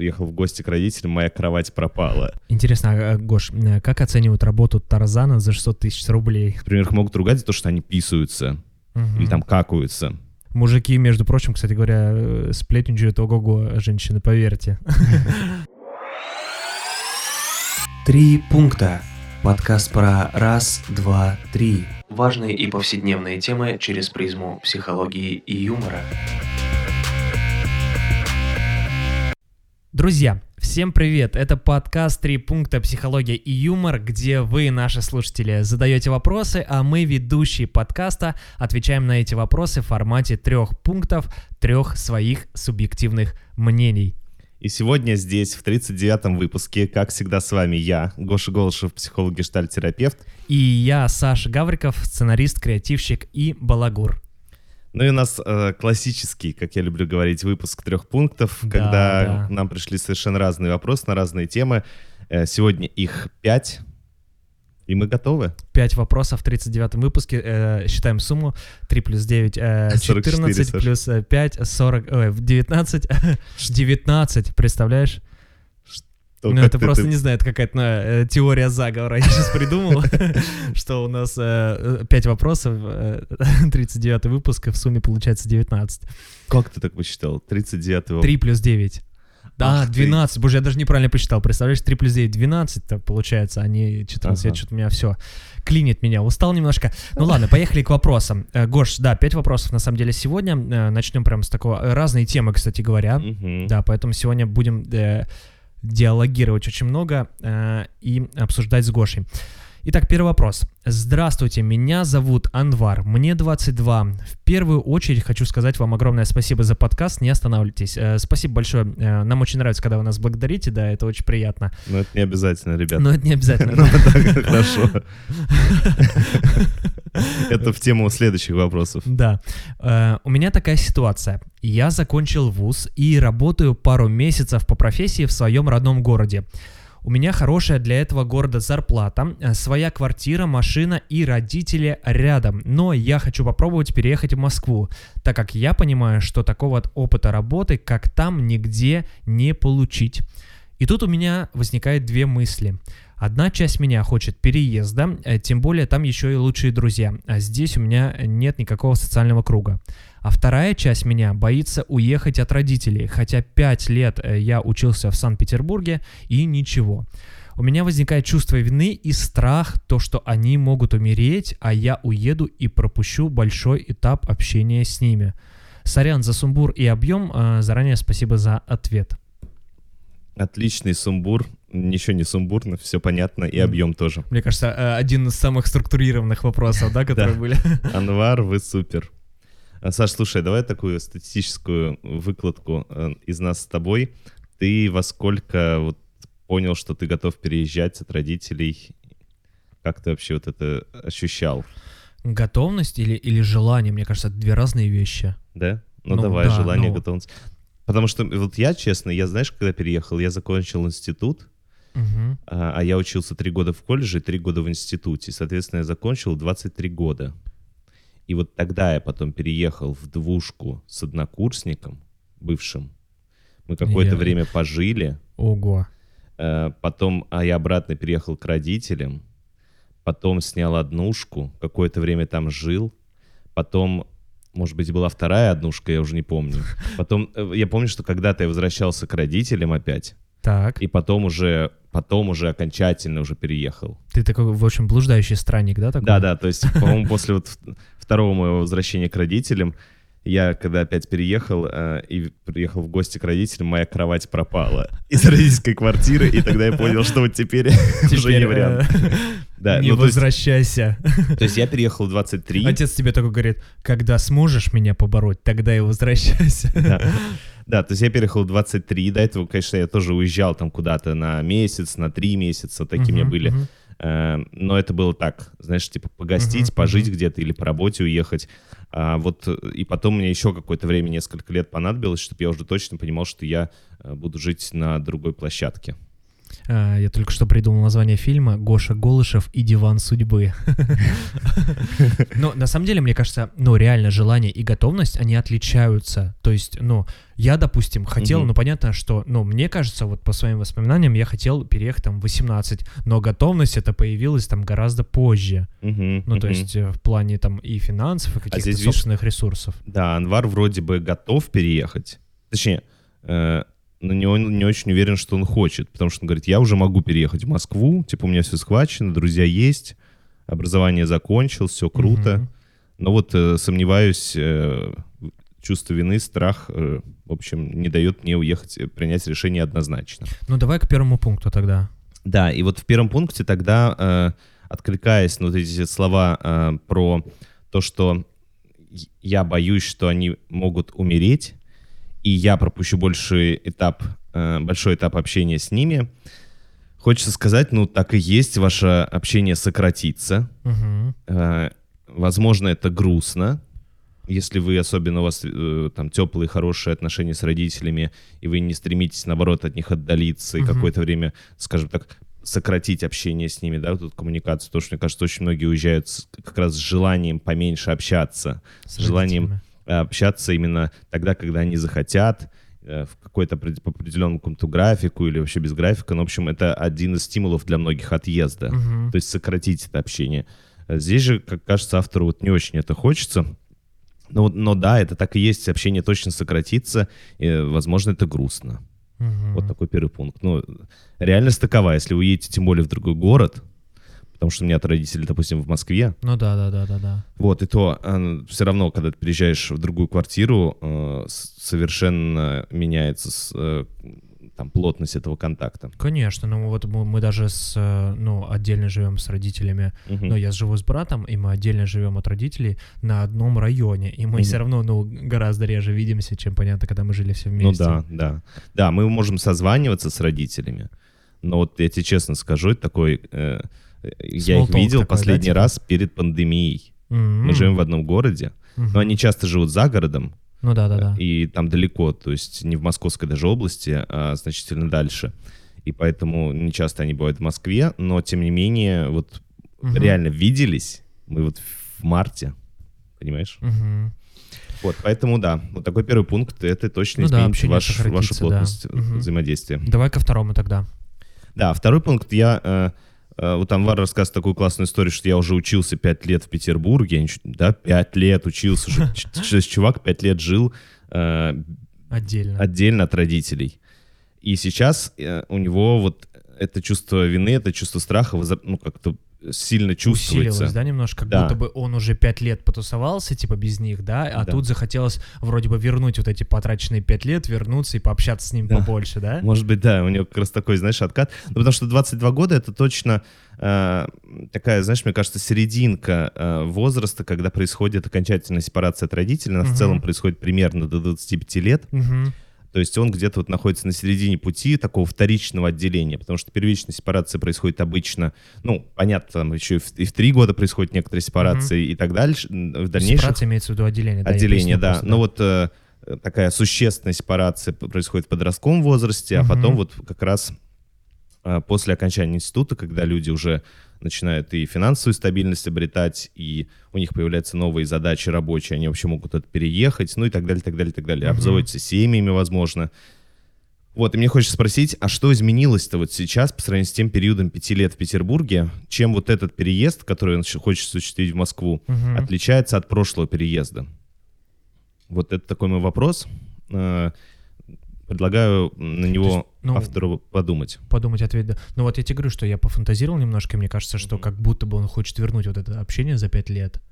приехал в гости к родителям, моя кровать пропала. Интересно, а, Гош, э, как оценивают работу Тарзана за 600 тысяч рублей? Например, их могут ругать за то, что они писаются или там какаются. Мужики, между прочим, кстати говоря, э, сплетничают ого-го, женщины, поверьте. Три пункта. Подкаст про раз, два, три. Важные и повседневные темы через призму психологии и юмора. Друзья, всем привет! Это подкаст «Три пункта. Психология и юмор», где вы, наши слушатели, задаете вопросы, а мы, ведущие подкаста, отвечаем на эти вопросы в формате трех пунктов, трех своих субъективных мнений. И сегодня здесь, в 39-м выпуске, как всегда, с вами я, Гоша Голышев, психолог гештальтерапевт. И я, Саша Гавриков, сценарист, креативщик и балагур. Ну и у нас э, классический, как я люблю говорить, выпуск трех пунктов, Да, когда да. нам пришли совершенно разные вопросы на разные темы. Э, сегодня их пять, и мы готовы. Пять вопросов в 39-м выпуске. Э, считаем сумму. 3 плюс 9, э, 44, 14, Саша. плюс э, 5, 40, ой, 19. 19, представляешь? То, Ну, это ты- просто, ты- не знаю, это какая-то ну, э, теория заговора. Я сейчас придумал, что у нас 5 вопросов, 39 выпуск, и в сумме получается 19. Как ты так посчитал? 39-го. 3 плюс 9. Да, Ах ты. 12. Боже, я даже неправильно посчитал. Представляешь, 3 плюс 9, 12 -то получается, а не 14. Ага. Что-то у меня все клинит меня. Устал немножко. Ну ладно, поехали к вопросам. Э, Гош, да, 5 вопросов на самом деле сегодня. Э, Начнем прямо с такого. э, Разные темы, кстати говоря. Да, поэтому сегодня будем э, диалогировать очень много э, и обсуждать с Гошей. Итак, первый вопрос. Здравствуйте, меня зовут Анвар, мне 22. В первую очередь хочу сказать вам огромное спасибо за подкаст, не останавливайтесь. Э, спасибо большое, Э, нам очень нравится, когда вы нас благодарите, да, это очень приятно. Ну, это не обязательно, ребят. Но это не обязательно. Ну, Хорошо. Это в тему следующих вопросов. Да. Э, у меня такая ситуация. Я закончил вуз и работаю пару месяцев по профессии в своем родном городе. У меня хорошая для этого города зарплата, э, своя квартира, машина и родители рядом. Но я хочу попробовать переехать в Москву, так как я понимаю, что такого опыта работы, как там, нигде не получить. И тут у меня возникает две мысли. Одна часть меня хочет переезда, э, тем более там еще и лучшие друзья, а здесь у меня нет никакого социального круга. А вторая часть меня боится уехать от родителей, хотя пять лет э, я учился в Санкт-Петербурге и ничего. У меня возникает чувство вины и страх, то, что они могут умереть, а я уеду и пропущу большой этап общения с ними. Сорян за сумбур и объем, э, заранее спасибо за ответ. Отличный сумбур. Ничего не сумбурно, все понятно, и объем тоже. Мне кажется, э, один из самых структурированных вопросов, да, которые были. Анвар, вы супер. А, Саш, слушай, давай такую статистическую выкладку э, из нас с тобой. Ты во сколько вот понял, что ты готов переезжать от родителей? Как ты вообще вот это ощущал? Готовность или, или желание, мне кажется, это две разные вещи. Да? Ну, Ну, давай, да, желание, ну. готовность. Потому что вот я, честно, я, знаешь, когда переехал, я закончил институт, Мгм. а а я учился три года в колледже и три года в институте. Соответственно, я закончил 23 года. И вот тогда я потом переехал в двушку с однокурсником, бывшим. Мы какое-то Я- время пожили. Ого. э, Потом а я обратно переехал к родителям. Потом снял однушку. Какое-то время там жил. Потом, может быть, была вторая однушка, я уже не помню. Потом, э, я помню, что когда-то я возвращался к родителям опять. Так, И потом уже, потом уже окончательно уже переехал. ты такой, в общем, блуждающий странник, да, такой? Да, да, то есть, по-моему, после вот второго моего возвращения к родителям, я когда опять переехал э, и приехал в гости к родителям, моя кровать пропала из родительской квартиры, и тогда я понял, что вот теперь уже не вариант. Да, не ну, то есть- возвращайся. То есть я переехал в 23. Отец тебе такой говорит, когда сможешь меня побороть, тогда и возвращайся. Да. Да, то есть я переехал в 23. До этого, конечно, я тоже уезжал там куда-то на месяц, на три месяца. Такие у меня были. Э, Но это было так, знаешь, типа погостить, Мгм, пожить мгм. где-то или по работе уехать. А вот э, и потом мне еще какое-то время, несколько лет понадобилось, чтобы я уже точно понимал, что я э, буду жить на другой площадке. А, Я только что придумал название фильма «Гоша Голышев и диван судьбы». Но на самом деле, мне кажется, ну, реально желание и готовность, они отличаются. То есть, ну, я, допустим, хотел, ну, понятно, что, ну, мне кажется, вот по своим воспоминаниям, я хотел переехать там в 18, но готовность это появилась там гораздо позже. Ну, то есть э, в плане там и финансов, и каких-то здесь, видишь, собственных ресурсов. Да, Анвар вроде бы готов переехать. Точнее, э, но не, он не очень уверен, что он хочет. Потому что он говорит, я уже могу переехать в Москву, типа у меня все схвачено, друзья есть, образование закончил, все круто. Мгм. Но вот э, сомневаюсь, э, чувство вины, страх, э, в общем, не дает мне уехать, э, принять решение однозначно. Ну, давай к первому пункту тогда. Да, и вот в первом пункте тогда, э, откликаясь на вот эти слова э, про то, что я боюсь, что они могут умереть, и я пропущу больший этап, э, большой этап общения с ними, хочется сказать, ну так и есть, ваше общение сократится. Э, возможно, это грустно, если вы, особенно у вас э, там теплые, хорошие отношения с родителями, и вы не стремитесь, наоборот, от них отдалиться и Мгм. какое-то время, скажем так, сократить общение с ними, да, вот эту коммуникацию, потому что, мне кажется, очень многие уезжают с- как раз с желанием поменьше общаться, С с желанием общаться именно тогда, когда они захотят, э, в какой-то по определенному какому-то графику или вообще без графика. Ну, в общем, это один из стимулов для многих отъезда. Мгм. То есть сократить это общение. Э, Здесь же, как кажется, автору вот не очень это хочется. Но, но да, это так и есть, общение точно сократится, и, возможно, это грустно. Мгм. Вот такой первый пункт. Ну, реальность такова, если вы едете тем более в другой город, потому что у меня родители, допустим, в Москве, Ну да, да, да, да, да. вот, и то все равно, когда ты приезжаешь в другую квартиру, э, совершенно меняется э, там, плотность этого контакта. Конечно, ну вот мы, мы даже с, э, ну, отдельно живем с родителями. Мгм. Ну, я живу с братом, и мы отдельно живем от родителей на одном районе. И мы Мгм. все равно, ну, гораздо реже видимся, чем, понятно, когда мы жили все Ну вместе. да, да. Да, мы можем созваниваться с родителями, но вот я тебе честно скажу, это такой... э, я Small их видел такой, да, последний типа? раз перед пандемией. М, Мы живем в одном городе, мгм. но они часто живут за городом, Ну да, да, да. и там далеко, то есть не в московской даже области, а значительно дальше. И поэтому не часто они бывают в Москве, но тем не менее, вот Мгм. реально виделись мы вот в марте, понимаешь? Мгм. Вот, поэтому да, вот такой первый пункт, это точно Ну да, изменит общение ваш- вашу да. плотность э, Мгм. взаимодействия. Давай ко второму тогда. Да, второй пункт, я... э, вот Анвар рассказывает такую классную историю, что я уже учился пять лет в Петербурге, да, пять лет учился, уже. Чувак пять лет жил э, Отдельно. отдельно от родителей. И сейчас э, у него вот это чувство вины, это чувство страха, ну, как-то сильно чувствуется. Усилилось, да, немножко, как Да. будто бы он уже пять лет потусовался, типа, без них, да, а Да. тут захотелось вроде бы вернуть вот эти потраченные пять лет, вернуться и пообщаться с ним Да. побольше, да? Может быть, да, у него как раз такой, знаешь, откат. Ну, потому что 22 года — это точно э, такая, знаешь, мне кажется, серединка э, возраста, когда происходит окончательная сепарация от родителей. Она Мгм. в целом происходит примерно до 25 лет. Мгм. То есть он где-то вот находится на середине пути такого вторичного отделения, потому что первичная сепарация происходит обычно, ну, понятно, там еще и в, и в три года происходит некоторые сепарации и так дальше, в дальнейшем Сепарация имеется в виду отделение, да? отделение, да. просто, Но вот э, такая существенная сепарация происходит в подростковом возрасте, а Мгм. потом вот как раз после окончания института, когда люди уже начинают и финансовую стабильность обретать, и у них появляются новые задачи рабочие, они вообще могут это переехать, ну и так далее, так далее, так далее. Мгм. Обзаводятся семьями, возможно. Вот, и мне хочется спросить, а что изменилось-то вот сейчас по сравнению с тем периодом пяти лет в Петербурге, чем вот этот переезд, который он хочет осуществить в Москву, Мгм. отличается от прошлого переезда? Вот это такой мой вопрос. Предлагаю на него есть, ну, автору подумать. подумать ответ. да. Ну вот я тебе говорю, что я пофантазировал немножко, и мне кажется, что Мгм. как будто бы он хочет вернуть вот это общение за пять лет.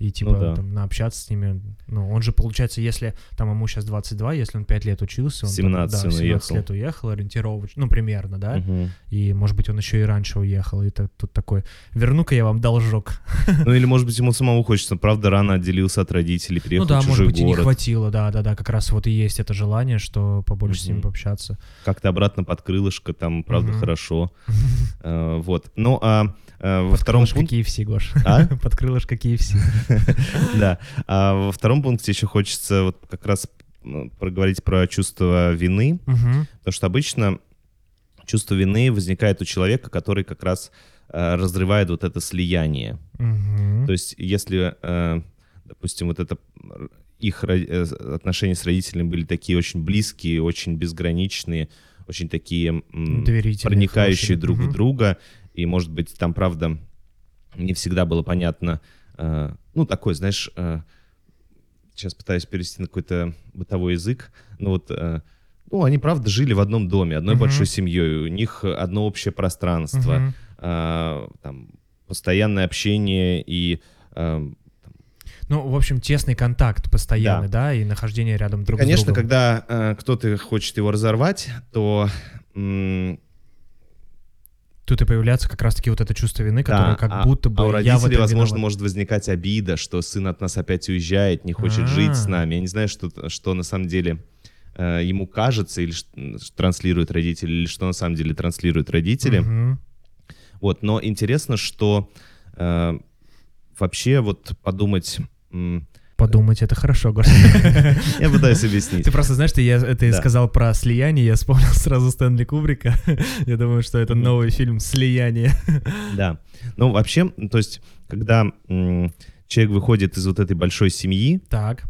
И типа да. там наобщаться с ними. Ну, он же, получается, если там ему сейчас 22, если он 5 лет учился, он там, 17 да, в он 17 уехал. лет уехал, ориентировочно, ну, примерно, да? Мгм. И, может быть, он еще и раньше уехал. И это тут такой, верну-ка я вам должок. Ну или, может быть, ему самому хочется, правда, рано отделился от родителей, переехал ну да, в может чужой быть, и не город, хватило, да-да-да, как раз вот и есть это желание, что побольше с ними Мгм. пообщаться. как-то обратно под крылышко, там, правда, Мгм. хорошо. Э, Вот. Ну, а э, во втором пункте... KFC, Гош. А? Под крылышко KFC. Да. А во втором пункте еще хочется вот как раз м, проговорить про чувство вины, потому что обычно чувство вины возникает у человека, который как раз э, разрывает вот это слияние. То есть, если, э, допустим, вот это р- их э, отношения с родителями были такие очень близкие, очень безграничные, очень такие м, проникающие хорошие. друг в Мгм. друга, и, может быть, там, правда, не всегда было понятно, э, ну, такой, знаешь, э, сейчас пытаюсь перевести на какой-то бытовой язык, но вот, э, ну, они, правда, жили в одном доме, одной Мгм. большой семьей, у них одно общее пространство, а, там, постоянное общение и а, Ну, в общем, тесный контакт постоянный, да, и нахождение рядом друг с Конечно, другом. когда э, кто-то хочет его разорвать, то м, Тут и появляется как раз-таки вот это чувство вины, которое да, как а- будто бы а у я в родителей, этом возможно, виноват. может возникать обида, что сын от нас опять уезжает, не хочет жить с А. нами. Я не знаю, что, что на самом деле э, ему кажется или ш- транслируют родители, или что на самом деле транслируют родители. Мгм. Вот, но интересно, что э, вообще вот подумать... м, Подумать, это хорошо, Гор. Я пытаюсь объяснить. Ты просто знаешь, ты, я, ты Да. сказал про слияние, я вспомнил сразу Стэнли Кубрика. Я думаю, что это новый фильм «Слияние». Да. Ну, вообще, то есть, когда м, человек выходит из вот этой большой семьи, Так.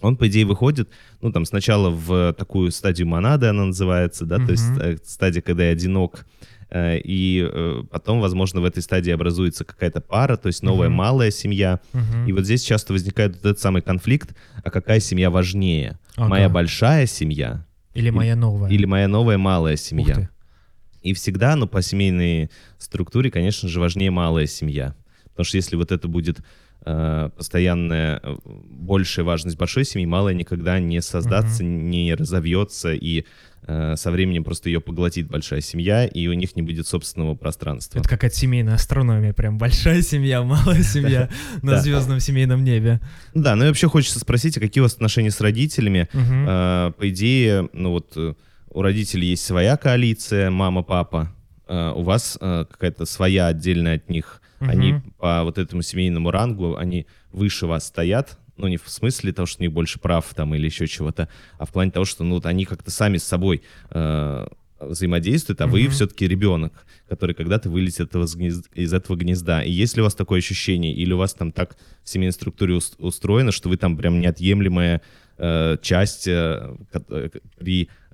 он, по идее, выходит, ну, там, сначала в такую стадию монады она называется, да, то есть э, стадия, когда я одинок, и э, потом, возможно, в этой стадии образуется какая-то пара, то есть новая Мгм. малая семья, Мгм. и вот здесь часто возникает вот этот самый конфликт, а какая семья важнее? Ага. Моя большая семья Или моя новая. или моя новая малая семья? И всегда, ну, по семейной структуре, конечно же, важнее малая семья. Потому что если вот это будет э, постоянная э, большая важность большой семьи, малая никогда не создастся, не разовьется, и э, со временем просто ее поглотит большая семья, и у них не будет собственного пространства. Это какая-то семейная астрономия, прям большая семья, малая семья на звездном семейном небе. Да, ну и вообще хочется спросить, а какие у вас отношения с родителями? Э, по идее, ну вот э, у родителей есть своя коалиция, мама, папа. Э, у вас э, какая-то своя отдельная от них. Они Мгм. по вот этому семейному рангу, они выше вас стоят. Ну, не в смысле того, что у них больше прав там или еще чего-то, а в плане того, что ну, вот они как-то сами с собой э, взаимодействуют, а вы Мгм. все-таки ребенок, который когда-то вылетит этого с гнезд- из этого гнезда. И есть ли у вас такое ощущение, или у вас там так в семейной структуре ус- устроено, что вы там прям неотъемлемая э, часть, э, ко-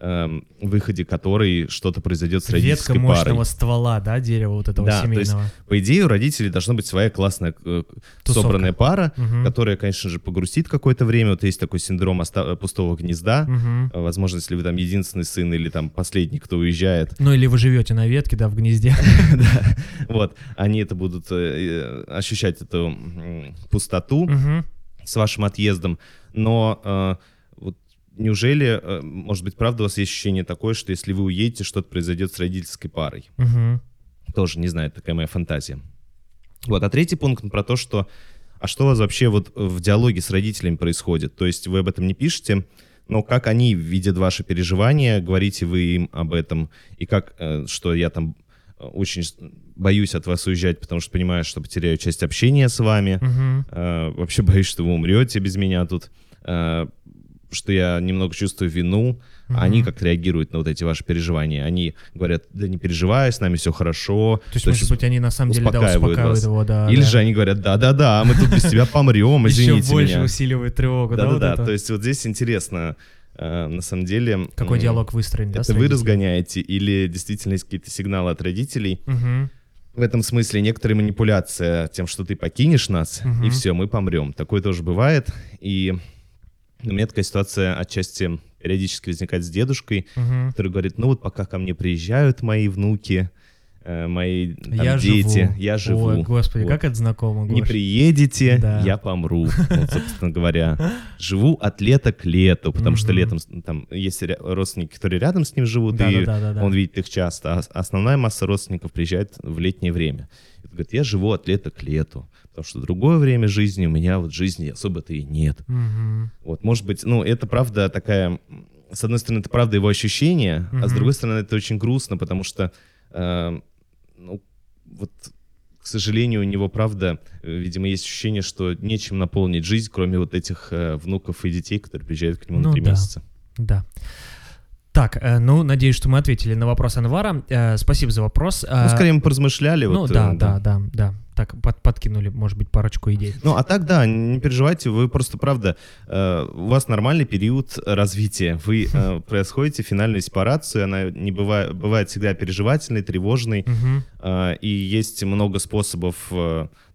э, выходе которой что-то произойдет с Ветка родительской мощного парой. ствола, да, дерева вот этого Да, то есть семейного. По идее, у родителей должна быть своя классная э, Тусовка. собранная пара, Мгм. которая, конечно же, погрустит какое-то время. Вот есть такой синдром оста- пустого гнезда. Э, Возможно, если вы там единственный сын или там последний, кто уезжает, Ну или вы живете на ветке, да, в гнезде. вот, они это будут э, э, ощущать эту пустоту с вашим отъездом. Но э, неужели, э, может быть, правда у вас есть ощущение такое, что если вы уедете, что-то произойдет с родительской парой? Мгм. Тоже, не знаю, такая моя фантазия. Вот, а третий пункт про то, что а что у вас вообще вот в диалоге с родителями происходит? То есть вы об этом не пишете, но как они видят ваши переживания, говорите вы им об этом, и как, э, что я там э, очень боюсь от вас уезжать, потому что понимаю, что потеряю часть общения с вами. Э, вообще боюсь, что вы умрете без меня тут, что я немного чувствую вину. А Они Мгм. как реагируют на вот эти ваши переживания? Они говорят, да не переживай, с нами все хорошо. То есть, То может есть быть, они на самом деле да, успокаивают успокаивают вас. его, да. Или да. же они говорят, да-да-да, мы тут без тебя помрем, извините Еще больше меня. усиливает тревогу, да, Да-да-да, то есть вот здесь интересно, э, на самом деле... Какой диалог выстроен, Это вы разгоняете или действительно есть какие-то сигналы от родителей? В этом смысле некоторая манипуляция тем, что ты покинешь нас, Мгм. и все, мы помрем. Такое тоже бывает. И у меня такая ситуация отчасти периодически возникает с дедушкой, Мгм. который говорит, ну вот пока ко мне приезжают мои внуки, э, мои там, Я дети, живу. я живу. Ой, господи, Вот. как это знакомо, Не Гош. приедете, Да. я помру, вот, собственно говоря. Живу от лета к лету, потому что летом там есть родственники, которые рядом с ним живут, и он видит их часто, а основная масса родственников приезжает в летнее время. Говорит, я живу от лета к лету, потому что другое время жизни у меня вот жизни особо-то и нет. Мгм. Вот, может быть, ну, это правда такая... С одной стороны, это правда его ощущение, а с другой стороны, это очень грустно, потому что, э, ну, вот, к сожалению, у него, правда, э, видимо, есть ощущение, что нечем наполнить жизнь, кроме вот этих э, внуков и детей, которые приезжают к нему Ну на три да. месяца. Да. Так, э, ну, надеюсь, что мы ответили на вопрос Анвара. Э, Спасибо за вопрос. Ну, Э, скорее мы поразмышляли. Ну, вот, да, э, да, да, да. Так, под- подкинули, может быть, парочку идей. Ну, а так, да, не переживайте, вы просто, правда, у вас нормальный период развития. Вы происходите финальную сепарацию, она не бывает, бывает всегда переживательной, тревожной, и есть много способов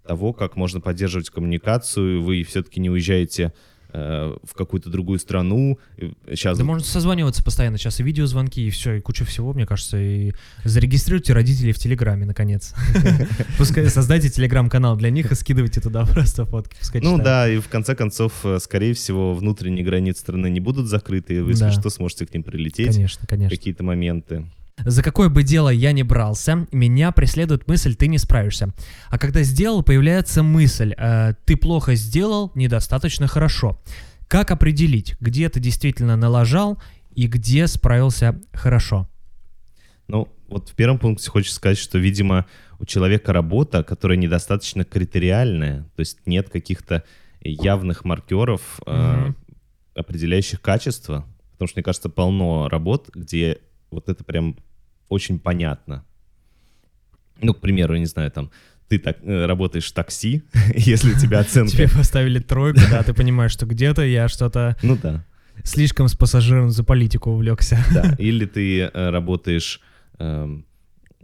того, как можно поддерживать коммуникацию. Вы все-таки не уезжаете э, в какую-то другую страну. Сейчас Да можно созваниваться постоянно. Сейчас и видеозвонки, и все, и куча всего, мне кажется. И зарегистрируйте родителей в Телеграме, наконец. Пускай создайте Телеграм-канал для них и скидывайте туда просто фотки. Ну да, и в конце концов, э, скорее всего, внутренние границы страны не будут закрыты, и вы, если что, сможете к ним прилететь Конечно, конечно. какие-то моменты. За какое бы дело я ни брался, меня преследует мысль «ты не справишься». А когда сделал, появляется мысль э, «ты плохо сделал, недостаточно хорошо». Как определить, где ты действительно налажал и где справился хорошо? Ну, вот в первом пункте хочется сказать, что, видимо, у человека работа, которая недостаточно критериальная, то есть нет каких-то явных маркеров, э, Мгм. определяющих качество, потому что, мне кажется, полно работ, где вот это прям очень понятно. Ну, к примеру, я не знаю, там, ты так, э, работаешь в такси, если у тебя оценка... Тебе поставили тройку, да, ты понимаешь, что где-то я что-то Ну да. слишком с пассажиром за политику увлекся. Да, или ты э, работаешь эм,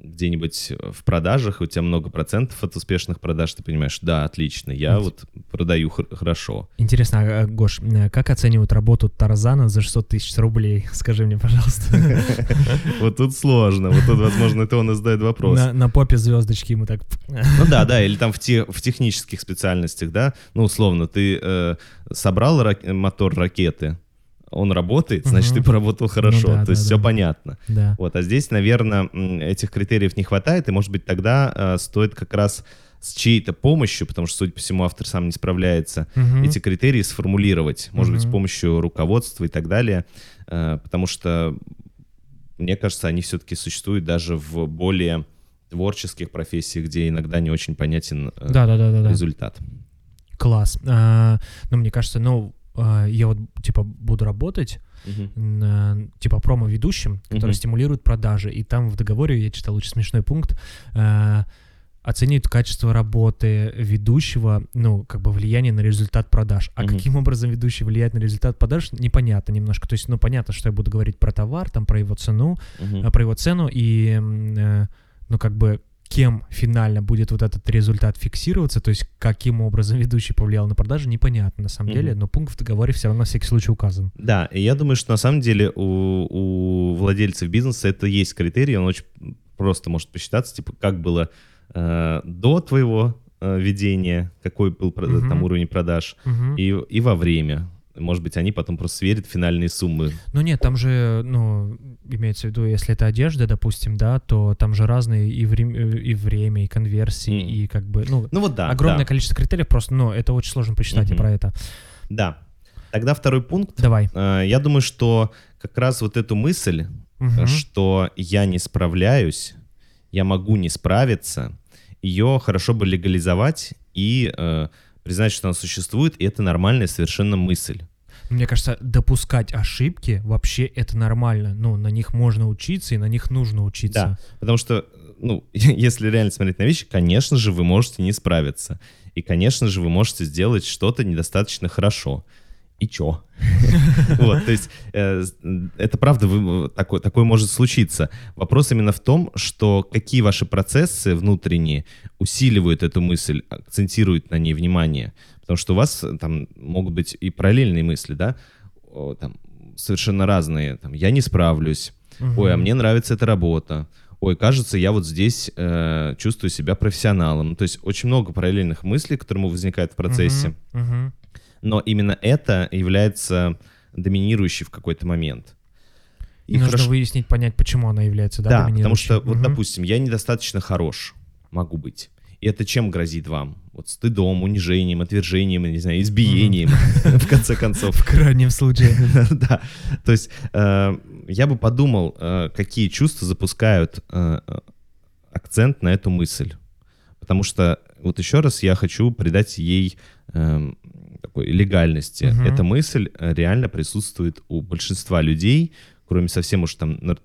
где-нибудь в продажах, у тебя много процентов от успешных продаж, ты понимаешь, да, отлично, я вот продаю хор- хорошо. Интересно, а, Гош, э, как оценивают работу Тарзана за 600 тысяч рублей? Скажи мне, пожалуйста. Вот тут сложно, вот тут, возможно, это он и задает вопрос. На, попе звездочки ему так... Ну да, да, или там в, те, в технических специальностях, да, ну условно, ты э, собрал мотор ракеты, он работает, значит, Мгм. ты поработал хорошо, да, то есть да, все да. понятно. Да. Вот, а здесь, наверное, этих критериев не хватает, и, может быть, тогда э, стоит как раз с чьей-то помощью, потому что, судя по всему, автор сам не справляется, Мгм. эти критерии сформулировать, может быть, с помощью руководства и так далее, э, потому что, мне кажется, они все-таки существуют даже в более творческих профессиях, где иногда не очень понятен э, Да, да, да, да, да. результат. Класс. А, ну, мне кажется, ну, а, я вот, типа, буду работать, Мгм. на, типа, промо-ведущим, который Мгм. стимулирует продажи. И там в договоре, я читал очень смешной пункт, а, оценивают качество работы ведущего, ну, как бы влияние на результат продаж. А Мгм. каким образом ведущий влияет на результат продаж, непонятно немножко. То есть, ну, понятно, что я буду говорить про товар, там, про его цену, а, про его цену и, э, ну, как бы, кем финально будет вот этот результат фиксироваться, то есть каким образом ведущий повлиял на продажи, непонятно на самом Мгм. деле, но пункт в договоре все равно на всякий случай указан. Да, и я думаю, что на самом деле у, у владельцев бизнеса это есть критерий, он очень просто может посчитаться, типа, как было э, до твоего э, ведения, какой был Мгм. там уровень продаж, Мгм. и, и во время. Может быть, они потом просто сверят финальные суммы. Ну нет, там же, ну, имеется в виду, если это одежда, допустим, да, то там же разные и, э, и время, и конверсии, Мгм. и как бы, ну, Ну вот да. огромное да, количество критериев, просто, ну, это очень сложно посчитать и Мгм. про это. Да. Тогда второй пункт. Давай. Э, я думаю, что как раз вот эту мысль, Мгм. что я не справляюсь, я могу не справиться, ее хорошо бы легализовать и э, признать, что она существует, и это нормальная совершенно мысль. Мне кажется, допускать ошибки вообще это нормально. Ну, на них можно учиться, и на них нужно учиться. Да, потому что, ну, если реально смотреть на вещи, конечно же, вы можете не справиться. И, конечно же, вы можете сделать что-то недостаточно хорошо. И чё? Вот, то есть э, это правда, вы- такое, может случиться. Вопрос именно в том, что какие ваши процессы внутренние усиливают эту мысль, акцентируют на ней внимание. Потому что у вас э, там могут быть и параллельные мысли, да, там совершенно разные. Там, я не справлюсь, ой, а мне нравится эта работа, ой, кажется, я вот здесь э, чувствую себя профессионалом. Ну, То есть очень много параллельных мыслей, которые возникают в процессе. Но именно это является доминирующей в какой-то момент. И нужно выяснить, понять, почему она является, да, Да, потому что, вот, Мгм. допустим, я недостаточно хорош, могу быть. И это чем грозит вам? Вот стыдом, унижением, отвержением, не знаю, избиением, в конце концов. В крайнем случае. Да, то есть э, я бы подумал, э, какие чувства запускают э, акцент на эту мысль. Потому что, вот еще раз, я хочу придать ей эм, такой легальности. Мгм. Эта мысль э, реально присутствует у большинства людей, кроме совсем уж там нар-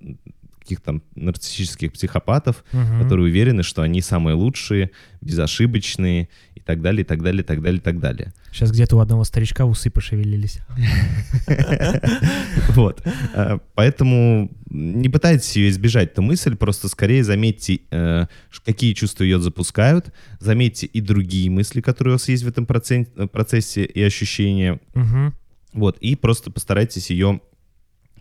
каких-то там нарциссических психопатов, Мгм. которые уверены, что они самые лучшие, безошибочные и так далее, и так далее, и так далее, и так далее. Сейчас где-то у одного старичка усы пошевелились. Вот. Э, Поэтому не пытайтесь ее избежать, эту мысль, просто скорее заметьте, э, какие чувства ее запускают, заметьте и другие мысли, которые у вас есть в этом э, процессе и ощущения, вот, и просто постарайтесь ее,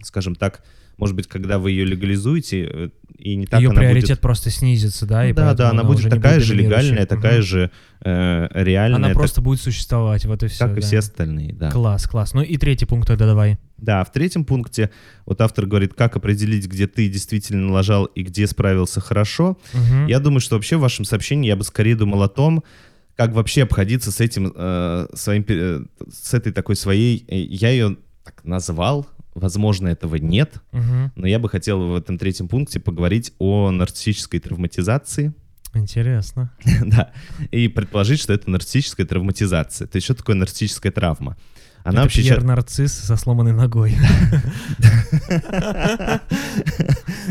скажем так, может быть, когда вы ее легализуете, э, и не так Ее она приоритет будет... просто снизится, да? и да, да, она будет уже не такая же доминирующей. легальная, такая Мгм. же э, реальная, Она так- просто будет существовать, вот и все. как и все остальные, да. Класс, класс. Ну и третий пункт тогда давай. Да, в третьем пункте вот автор говорит, как определить, где ты действительно налажал и где справился хорошо. Мгм. Я думаю, что вообще в вашем сообщении я бы скорее думал о том, как вообще обходиться с этим, э, своим, э, с этой такой своей, э, я ее так назвал, возможно, этого нет, Мгм. но я бы хотел в этом третьем пункте поговорить о нарциссической травматизации, Интересно. да, и предположить, что это нарциссическая травматизация. То есть что такое нарциссическая травма? Она Это вообще Пьер Нарцисс со сломанной ногой.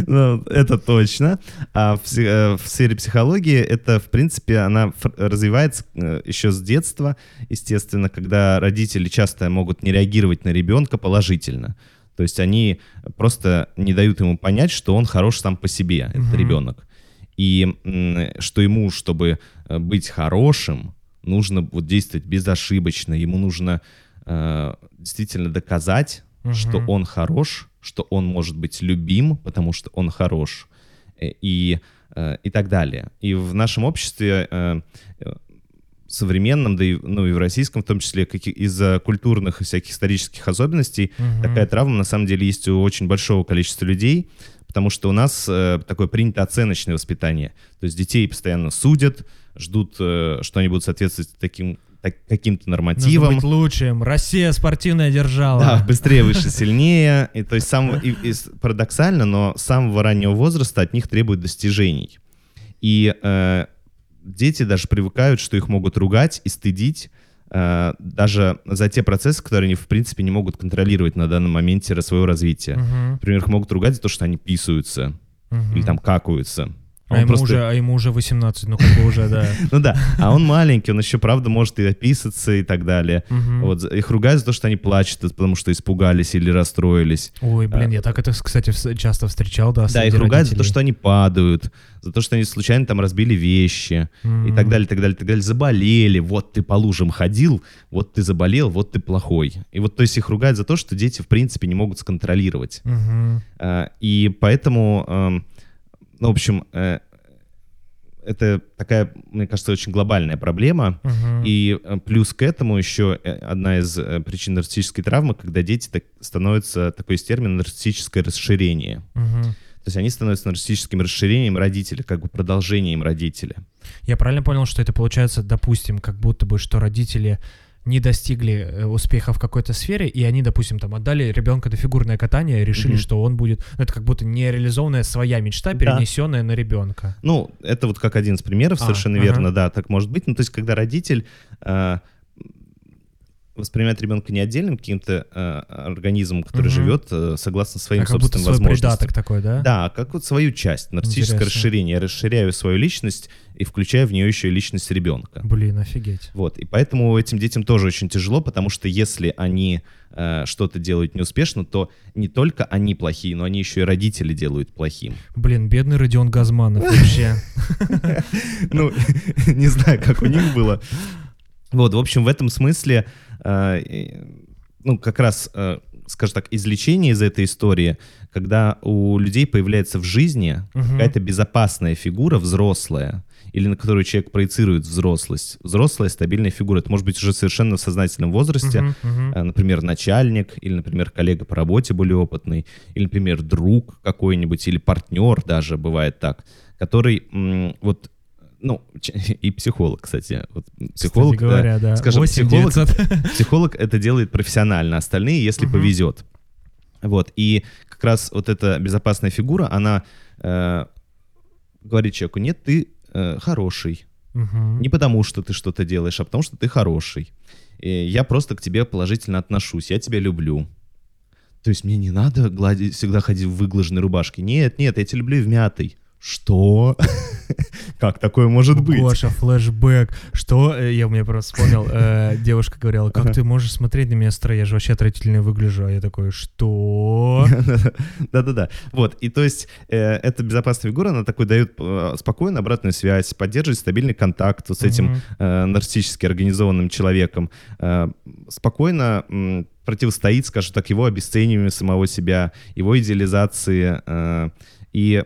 Ну, это точно. А в, э, в сфере психологии это, в принципе, она развивается э, еще с детства, естественно, когда родители часто могут не реагировать на ребенка положительно. То есть они просто не дают ему понять, что он хорош сам по себе, этот ребенок. И что ему, чтобы э, быть хорошим, нужно вот действовать безошибочно, ему нужно э, действительно доказать, что Мгм. он хорош, что он может быть любим, потому что он хорош, э, и, э, и так далее. И в нашем обществе э, современном, да и, ну, и в российском в том числе, из-за культурных и всяких исторических особенностей, Мгм. такая травма на самом деле есть у очень большого количества людей, потому что у нас э, такое принято оценочное воспитание. То есть детей постоянно судят, ждут, э, что они будут соответствовать таким, так- каким-то Нужно нормативам. быть лучшим. Россия спортивная держава. Да, быстрее, выше, сильнее. И, то есть сам, и, и парадоксально, но с самого раннего возраста от них требуют достижений. И э, дети даже привыкают, что их могут ругать и стыдить э, даже за те процессы, которые они, в принципе, не могут контролировать на данном моменте своего развития. Мгм. Например, их могут ругать за то, что они писаются Мгм. или там какаются. А ему, просто- уже, а ему уже 18, ну как бы уже, да. Ну да, а он маленький, он еще, правда, может и описаться и так далее. Вот, их ругают за то, что они плачут, потому что испугались или расстроились. Ой, блин, А, я так это, кстати, часто встречал, да, Да, их ругают за то, что они падают, за то, что они случайно там разбили вещи и так далее, так далее, так далее. Заболели, вот ты по лужам ходил, вот ты заболел, вот ты плохой. И вот, то есть их ругают за то, что дети, в принципе, не могут сконтролировать. А, И поэтому, эм, ну, в общем, э, это такая, мне кажется, очень глобальная проблема. Мгм. И э, плюс к этому еще э, одна из причин нарциссической травмы, когда дети так, становятся, такой есть термин, нарциссическое расширение. Мгм. То есть они становятся нарциссическим расширением родителя, как бы продолжением родителя. Я правильно понял, что это получается, допустим, как будто бы, что родители не достигли э, успеха в какой-то сфере, и они, допустим, там отдали ребенка на фигурное катание, решили, Мгм. что он будет... ну, это как будто нереализованная своя мечта, Да. перенесенная на ребенка. Ну, это вот как один из примеров, А, совершенно ага. верно, да, так может быть. Ну, то есть когда родитель э, воспринимает ребенка не отдельным каким-то э, организмом, который Мгм. живет э, согласно своим А как будто собственным свой возможностям. такой, да? Да, как вот свою часть, нарциссическое Интересно. расширение. Я расширяю свою личность и включаю в нее еще и личность ребенка. Блин, офигеть. Вот, и поэтому этим детям тоже очень тяжело, потому что если они э, что-то делают неуспешно, то не только они плохие, но они еще и родители делают плохим. Блин, бедный Родион Газманов вообще. Ну, не знаю, как у них было. Вот, в общем, в этом смысле, э, ну, как раз, э, скажем так, излечение из этой истории, когда у людей появляется в жизни Мгм. какая-то безопасная фигура, взрослая, или на которую человек проецирует взрослость. Взрослая стабильная фигура. Это может быть уже совершенно в сознательном возрасте. Мгм. Э, Например, начальник, или, например, коллега по работе более опытный, или, например, друг какой-нибудь, или партнер даже, бывает так, который вот, ну, и психолог, кстати. Вот психолог, Кстати говоря, да. скажем, 8 психолог, 900. психолог это делает профессионально, остальные, если Мгм. повезет. Вот, и как раз вот эта безопасная фигура, она э, говорит человеку, нет, ты э, хороший, Мгм. не потому, что ты что-то делаешь, а потому, что ты хороший. И я просто к тебе положительно отношусь, я тебя люблю. То есть мне не надо гладить, всегда ходить в выглаженной рубашке. Нет, нет, я тебя люблю и в мятой. Что? Как такое может быть? Гоша, флешбэк. Что? Э, Я мне просто вспомнил. э, Девушка говорила, как ты можешь смотреть на меня строя? Я же вообще отвратительно выгляжу. А я такой, что? Да-да-да. Вот, и то есть э, эта безопасная фигура, она такой дает э, спокойно обратную связь, поддерживает стабильный контакт вот с этим э, нарциссически организованным человеком, э, спокойно противостоит, скажем так, его обесцениванию самого себя, его идеализации. Э, и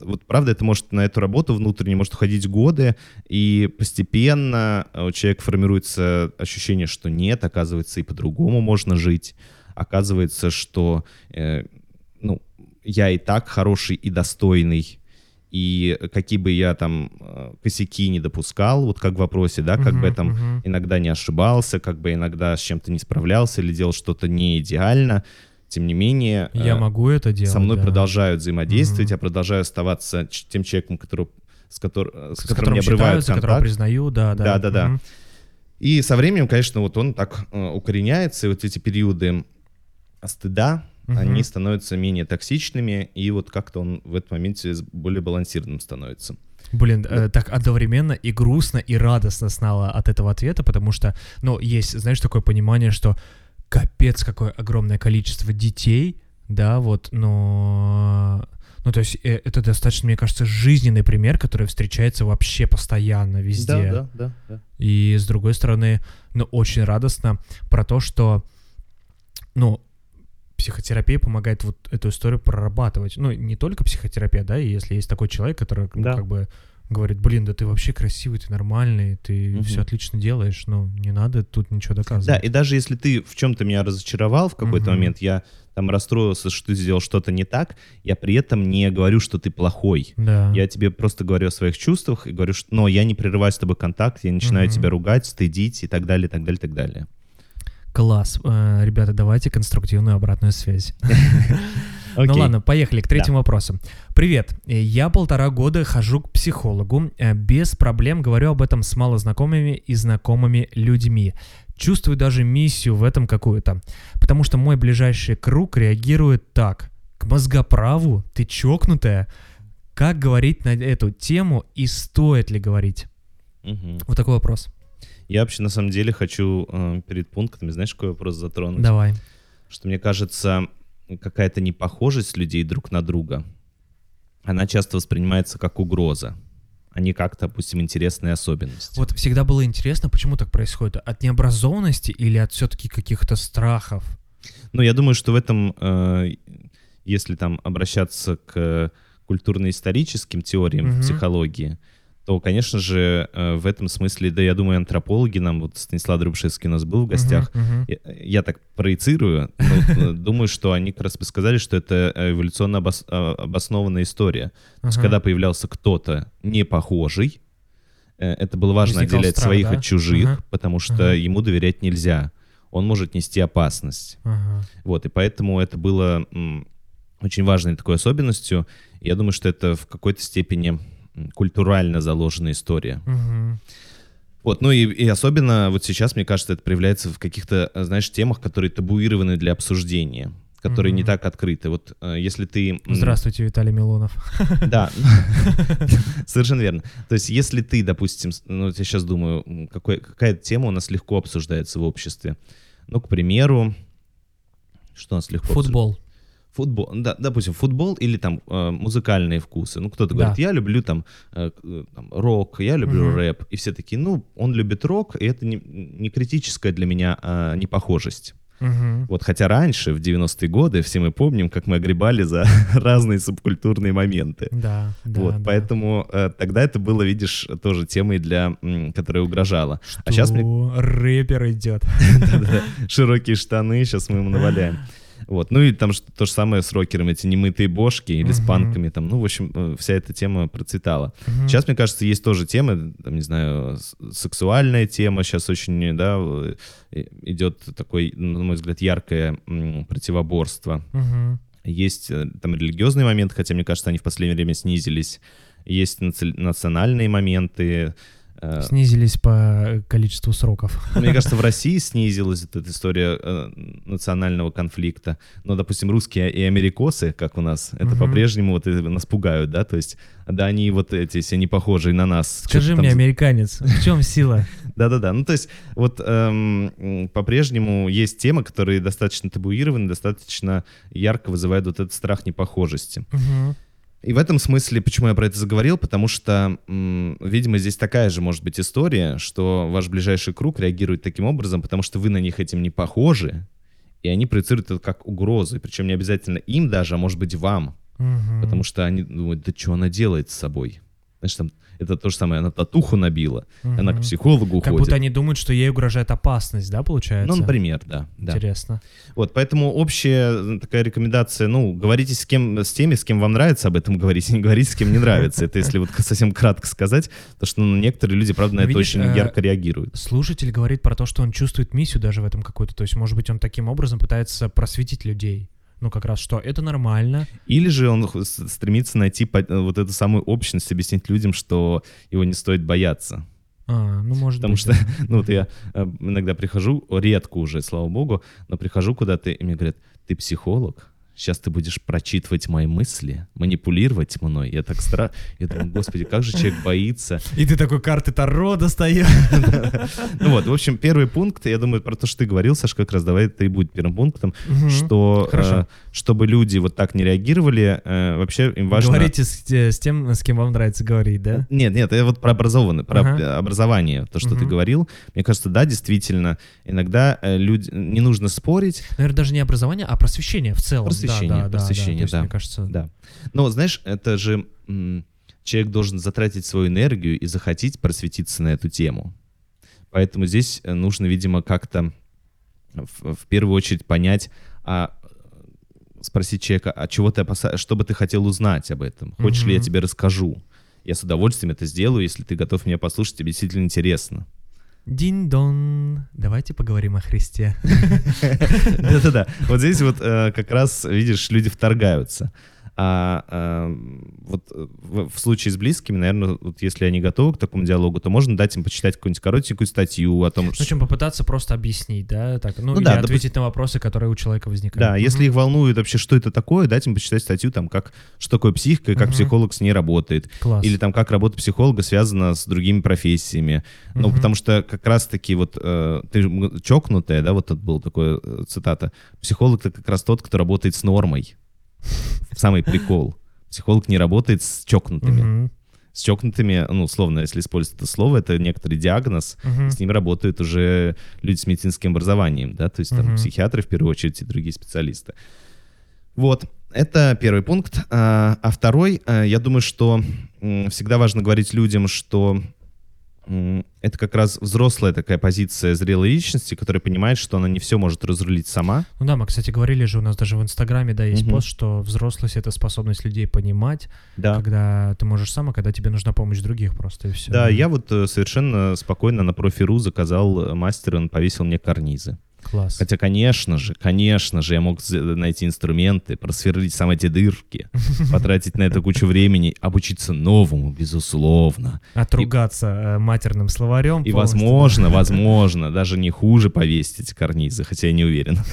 вот правда, это может на эту работу внутренне может уходить годы, и постепенно у человека формируется ощущение, что нет, оказывается, и по-другому можно жить. Оказывается, что э, ну, я и так хороший и достойный, и какие бы я там э, косяки не допускал, вот как в вопросе, да, как бы я там мгм. иногда не ошибался, как бы иногда с чем-то не справлялся или делал что-то не идеально, тем не менее... Я э, могу это делать. со мной да. продолжают взаимодействовать, Мгм. я продолжаю оставаться тем человеком, который, с, котор- э, с С которым не которым обрывают считаются, которого контакт. признаю, да, да. Да-да-да. Мгм. И со временем, конечно, вот он так э, укореняется, и вот эти периоды стыда, Мгм. они становятся менее токсичными, и вот как-то он в этом моменте более балансированным становится. Блин, э, так одновременно и грустно, и радостно стало от этого ответа, потому что, ну, есть, знаешь, такое понимание, что капец, какое огромное количество детей, да, вот, но... Ну, то есть э, это достаточно, мне кажется, жизненный пример, который встречается вообще постоянно везде. Да, да, да. И с другой стороны, ну, очень радостно про то, что, ну, психотерапия помогает вот эту историю прорабатывать. Ну, не только психотерапия, да, и если есть такой человек, который ну, Да. как бы говорит, блин, да ты вообще красивый, ты нормальный, ты Мгм. все отлично делаешь, ну, не надо тут ничего Да, доказывать. и даже если ты в чем-то меня разочаровал в какой-то Мгм. момент, я там расстроился, что ты сделал что-то не так, я при этом не говорю, что ты плохой. Да. Я тебе просто говорю о своих чувствах и говорю, что, но я не прерываю с тобой контакт, я начинаю Мгм. тебя ругать, стыдить и так далее, и так далее, и так далее. Класс. Э, Ребята, давайте конструктивную обратную связь. Ну Окей. ладно, поехали к третьему вопросу. Привет, я полтора года хожу к психологу, э, без проблем говорю об этом с малознакомыми и знакомыми людьми. Чувствую даже миссию в этом какую-то, потому что мой ближайший круг реагирует так. К мозгоправу? Ты чокнутая? Как говорить на эту тему и стоит ли говорить? Мгм. Вот такой вопрос. Я вообще на самом деле хочу э, перед пунктами, знаешь, какой вопрос затронуть? Давай. Что мне кажется, какая-то непохожесть людей друг на друга, она часто воспринимается как угроза, а не как, допустим, интересные особенности. Вот всегда было интересно, почему так происходит? От необразованности или от все-таки каких-то страхов? Ну, я думаю, что в этом, э, если там обращаться к культурно-историческим теориям Мгм. в психологии, то, конечно же, э, в этом смысле, да, я думаю, антропологи нам, вот Станислав Дробшевский у нас был в гостях, Мгм, мгм. я, я так проецирую, но, э, думаю, что они как раз бы сказали, что это эволюционно обос- обоснованная история. То есть, когда появлялся кто-то не похожий, э, это было важно Возникал отделять страх, своих да? от чужих, Ага. потому что Ага. ему доверять нельзя. Он может нести опасность. Ага. Вот, и поэтому это было очень важной такой особенностью. Я думаю, что это в какой-то степени культурально заложенная история. Мгм. Вот, ну и, и особенно вот сейчас, мне кажется, это проявляется в каких-то, э, знаешь, темах, которые табуированы для обсуждения, которые не Мгм. так открыты. Вот э, если ты... Здравствуйте, Виталий Милонов. Да, совершенно верно. То есть если ты, допустим, ну я сейчас думаю, какой, какая тема у нас легко обсуждается в обществе. Ну, к примеру, что у нас легко обсуждается? Футбол. Да, допустим, футбол или там э, музыкальные вкусы. Ну, кто-то Да. говорит, я люблю там, э, э, там, рок, я люблю Мгм. рэп. И все такие, ну, он любит рок, и это не, не критическая для меня а, непохожесть. Мгм. Вот, хотя раньше, в 90-е годы, все мы помним, как мы огребали за разные субкультурные моменты. Да, да, вот, да. поэтому э, тогда это было, видишь, тоже темой, для, м, которая угрожала. А сейчас мне Что? рэпер идет. широкие штаны, сейчас мы ему наваляем. Вот, ну и там то же самое с рокерами, эти немытые бошки или с Мгм. панками, там, ну, в общем, э, вся эта тема процветала. Мгм. Сейчас, мне кажется, есть тоже темы, там, не знаю, с- сексуальная тема сейчас очень, да, э, идет такой, на мой взгляд, яркое противоборство. Мгм. Есть э, там религиозные моменты, хотя, мне кажется, они в последнее время снизились. Есть наци- национальные моменты. Э, Снизились по количеству сроков. Мне кажется, в России снизилась эта история э, национального конфликта. Но, допустим, русские и америкосы, как у нас, это Мгм. по-прежнему вот э, нас пугают, да, то есть, да, они вот эти все не похожие на нас. Скажи мне, там- американец, в чем сила? Да-да-да, ну то есть вот эм, по-прежнему есть темы, которые достаточно табуированы, достаточно ярко вызывают вот этот страх непохожести. Мгм. И в этом смысле, почему я про это заговорил, потому что, м, видимо, здесь такая же может быть история, что ваш ближайший круг реагирует таким образом, потому что вы на них этим не похожи, и они проецируют это как угрозу, причем не обязательно им даже, а может быть вам, Мгм. потому что они думают, да что она делает с собой? Знаешь, там, это то же самое, она татуху набила, она к психологу Как ходит. будто они думают, что ей угрожает опасность, да, получается? Ну, например, да. да. Интересно. Вот, поэтому общая э, такая рекомендация, ну, говорите с кем, с теми, с кем вам нравится об этом говорить, не говорите, с кем не нравится. Это если вот совсем кратко сказать, потому что ну, некоторые люди, правда, на это видишь, очень э, ярко реагируют. Слушатель говорит про то, что он чувствует миссию даже в этом какую-то. То есть, может быть, он таким образом пытается просветить людей. Ну, как раз что это нормально. Или же он стремится найти э, вот эту самую общность, объяснить людям, что его не стоит бояться. А, ну, может Потому быть. что, да. ну, вот я э, иногда прихожу, редко уже, слава богу, но прихожу куда-то, и мне говорят, ты психолог? Сейчас ты будешь прочитывать мои мысли, манипулировать мной. Я так стра... Я думаю, господи, как же человек боится. И ты такой карты Таро достаешь. Ну вот, в общем, первый пункт, я думаю, про то, что ты говорил, Саш, как раз давай это и будет первым пунктом, что э, чтобы люди вот так не реагировали, э, вообще им важно... Говорите с, те- с тем, с кем вам нравится говорить, да? Нет, нет, это вот про образованный, про образование, то, что ты говорил. Мне кажется, да, действительно, иногда э, люди не нужно спорить, Наверное, даже не образование, а просвещение в целом. Да, Просвещение, да, да, да. просвещение, есть, да. Мне кажется, да. Но знаешь, это же человек должен затратить свою энергию и захотеть просветиться на эту тему. Поэтому здесь э, нужно, видимо, как-то в, в первую очередь понять, а спросить человека, а чего ты опасаешься, что бы ты хотел узнать об этом? Хочешь ли я тебе расскажу? Я с удовольствием это сделаю, если ты готов меня послушать, тебе действительно интересно. Дин-дон. Давайте поговорим о Христе. Да-да-да. Вот здесь вот э, как раз, видишь, люди вторгаются. А э, вот э, в, в случае с близкими, наверное, вот если они готовы к такому диалогу, то можно дать им почитать какую-нибудь коротенькую статью о том, Ну, чем попытаться просто объяснить, да? Так, ну, Ну или да, ответить на вопросы, которые у человека возникают. Да, если Мгм. их волнует вообще, что это такое, дать им почитать статью, там, как, что такое психика и как Мгм. психолог с ней работает. Класс. Или там, как работа психолога связана с другими профессиями. Ну, Мгм. потому что как раз-таки вот э, ты чокнутая, да, вот тут была такая э, цитата. Психолог — это как раз тот, кто работает с нормой. Самый прикол. Психолог не работает с чокнутыми. С чокнутыми, ну, условно, если использовать это слово, это некоторый диагноз. С ним работают уже люди с медицинским образованием, да, то есть там психиатры в первую очередь и другие специалисты. Вот, это первый пункт. А, а второй, а, я думаю, что всегда важно говорить людям, что это как раз взрослая такая позиция зрелой личности, которая понимает, что она не все может разрулить сама. Ну да, мы, кстати, говорили же, у нас даже в Инстаграме, да, есть Мгм. пост, что взрослость — это способность людей понимать, Да. когда ты можешь сам, а когда тебе нужна помощь других просто, и все. Да, я вот э, совершенно спокойно на профи.ру заказал э, мастера, он повесил мне карнизы. Класс. Хотя, конечно же, конечно же, я мог найти инструменты, просверлить сам эти дырки, потратить на это кучу времени, обучиться новому, безусловно. Отругаться э, матерным словарем. И, возможно, возможно, даже не хуже повесить эти карнизы, хотя я не уверен.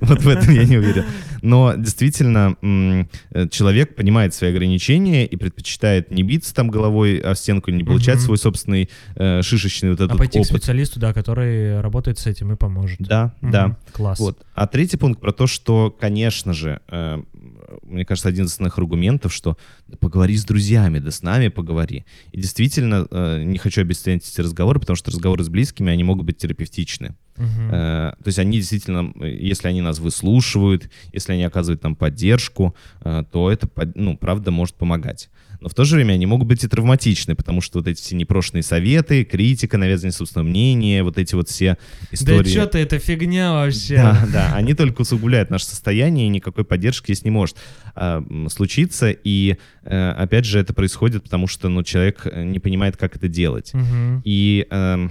Вот в этом я не уверен. Но действительно, э, человек понимает свои ограничения и предпочитает не биться там головой о стенку, не получать свой собственный э, шишечный вот этот А пойти к опыт. специалисту, да, который работает с этим и поможет. Да, Мгм. да. Класс. Вот. А третий пункт про то, что, конечно же, э, мне кажется, один из основных аргументов, что да поговори с друзьями, да с нами поговори. И действительно, э, не хочу обесценить эти разговоры, потому что разговоры с близкими, они могут быть терапевтичны. Мгм. Э, то есть они действительно, если они нас выслушивают, если они оказывают нам поддержку, э, то это, ну, правда, может помогать. Но в то же время они могут быть и травматичны, потому что вот эти все непрошенные советы, критика, навязывание собственного мнения, вот эти вот все истории... Да что ты, это фигня вообще. Да, да, они только усугубляют наше состояние, и никакой поддержки здесь не может м, случиться. И, э, опять же, это происходит, потому что ну, человек э, не понимает, как это делать. Мгм. И эм,